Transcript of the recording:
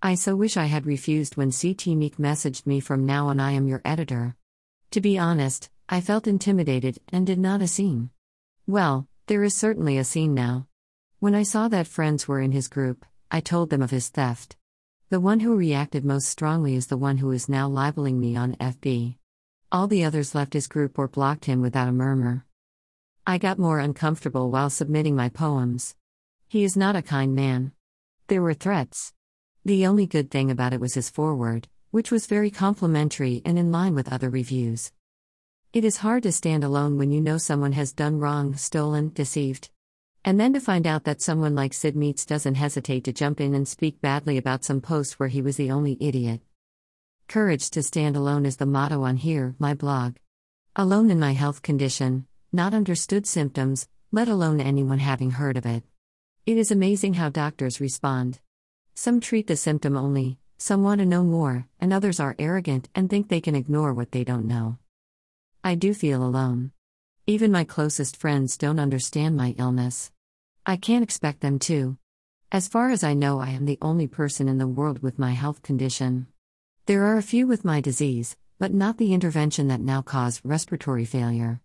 I so wish I had refused when CT Meek messaged me from now on I am your editor. To be honest, I felt intimidated and did not a scene. Well, there is certainly a scene now. When I saw that friends were in his group, I told them of his theft. The one who reacted most strongly is the one who is now libeling me on FB. All the others left his group or blocked him without a murmur. I got more uncomfortable while submitting my poems. He is not a kind man. There were threats. The only good thing about it was his foreword, which was very complimentary and in line with other reviews. It is hard to stand alone when you know someone has done wrong, stolen, deceived. And then to find out that someone like Sid Meets doesn't hesitate to jump in and speak badly about some post where he was the only idiot. Courage to stand alone is the motto on here, my blog. Alone in my health condition, not understood symptoms, let alone anyone having heard of it. It is amazing how doctors respond. Some treat the symptom only, some want to know more, and others are arrogant and think they can ignore what they don't know. I do feel alone. Even my closest friends don't understand my illness. I can't expect them to. As far as I know, I am the only person in the world with my health condition. There are a few with my disease, but not the intervention that now cause respiratory failure.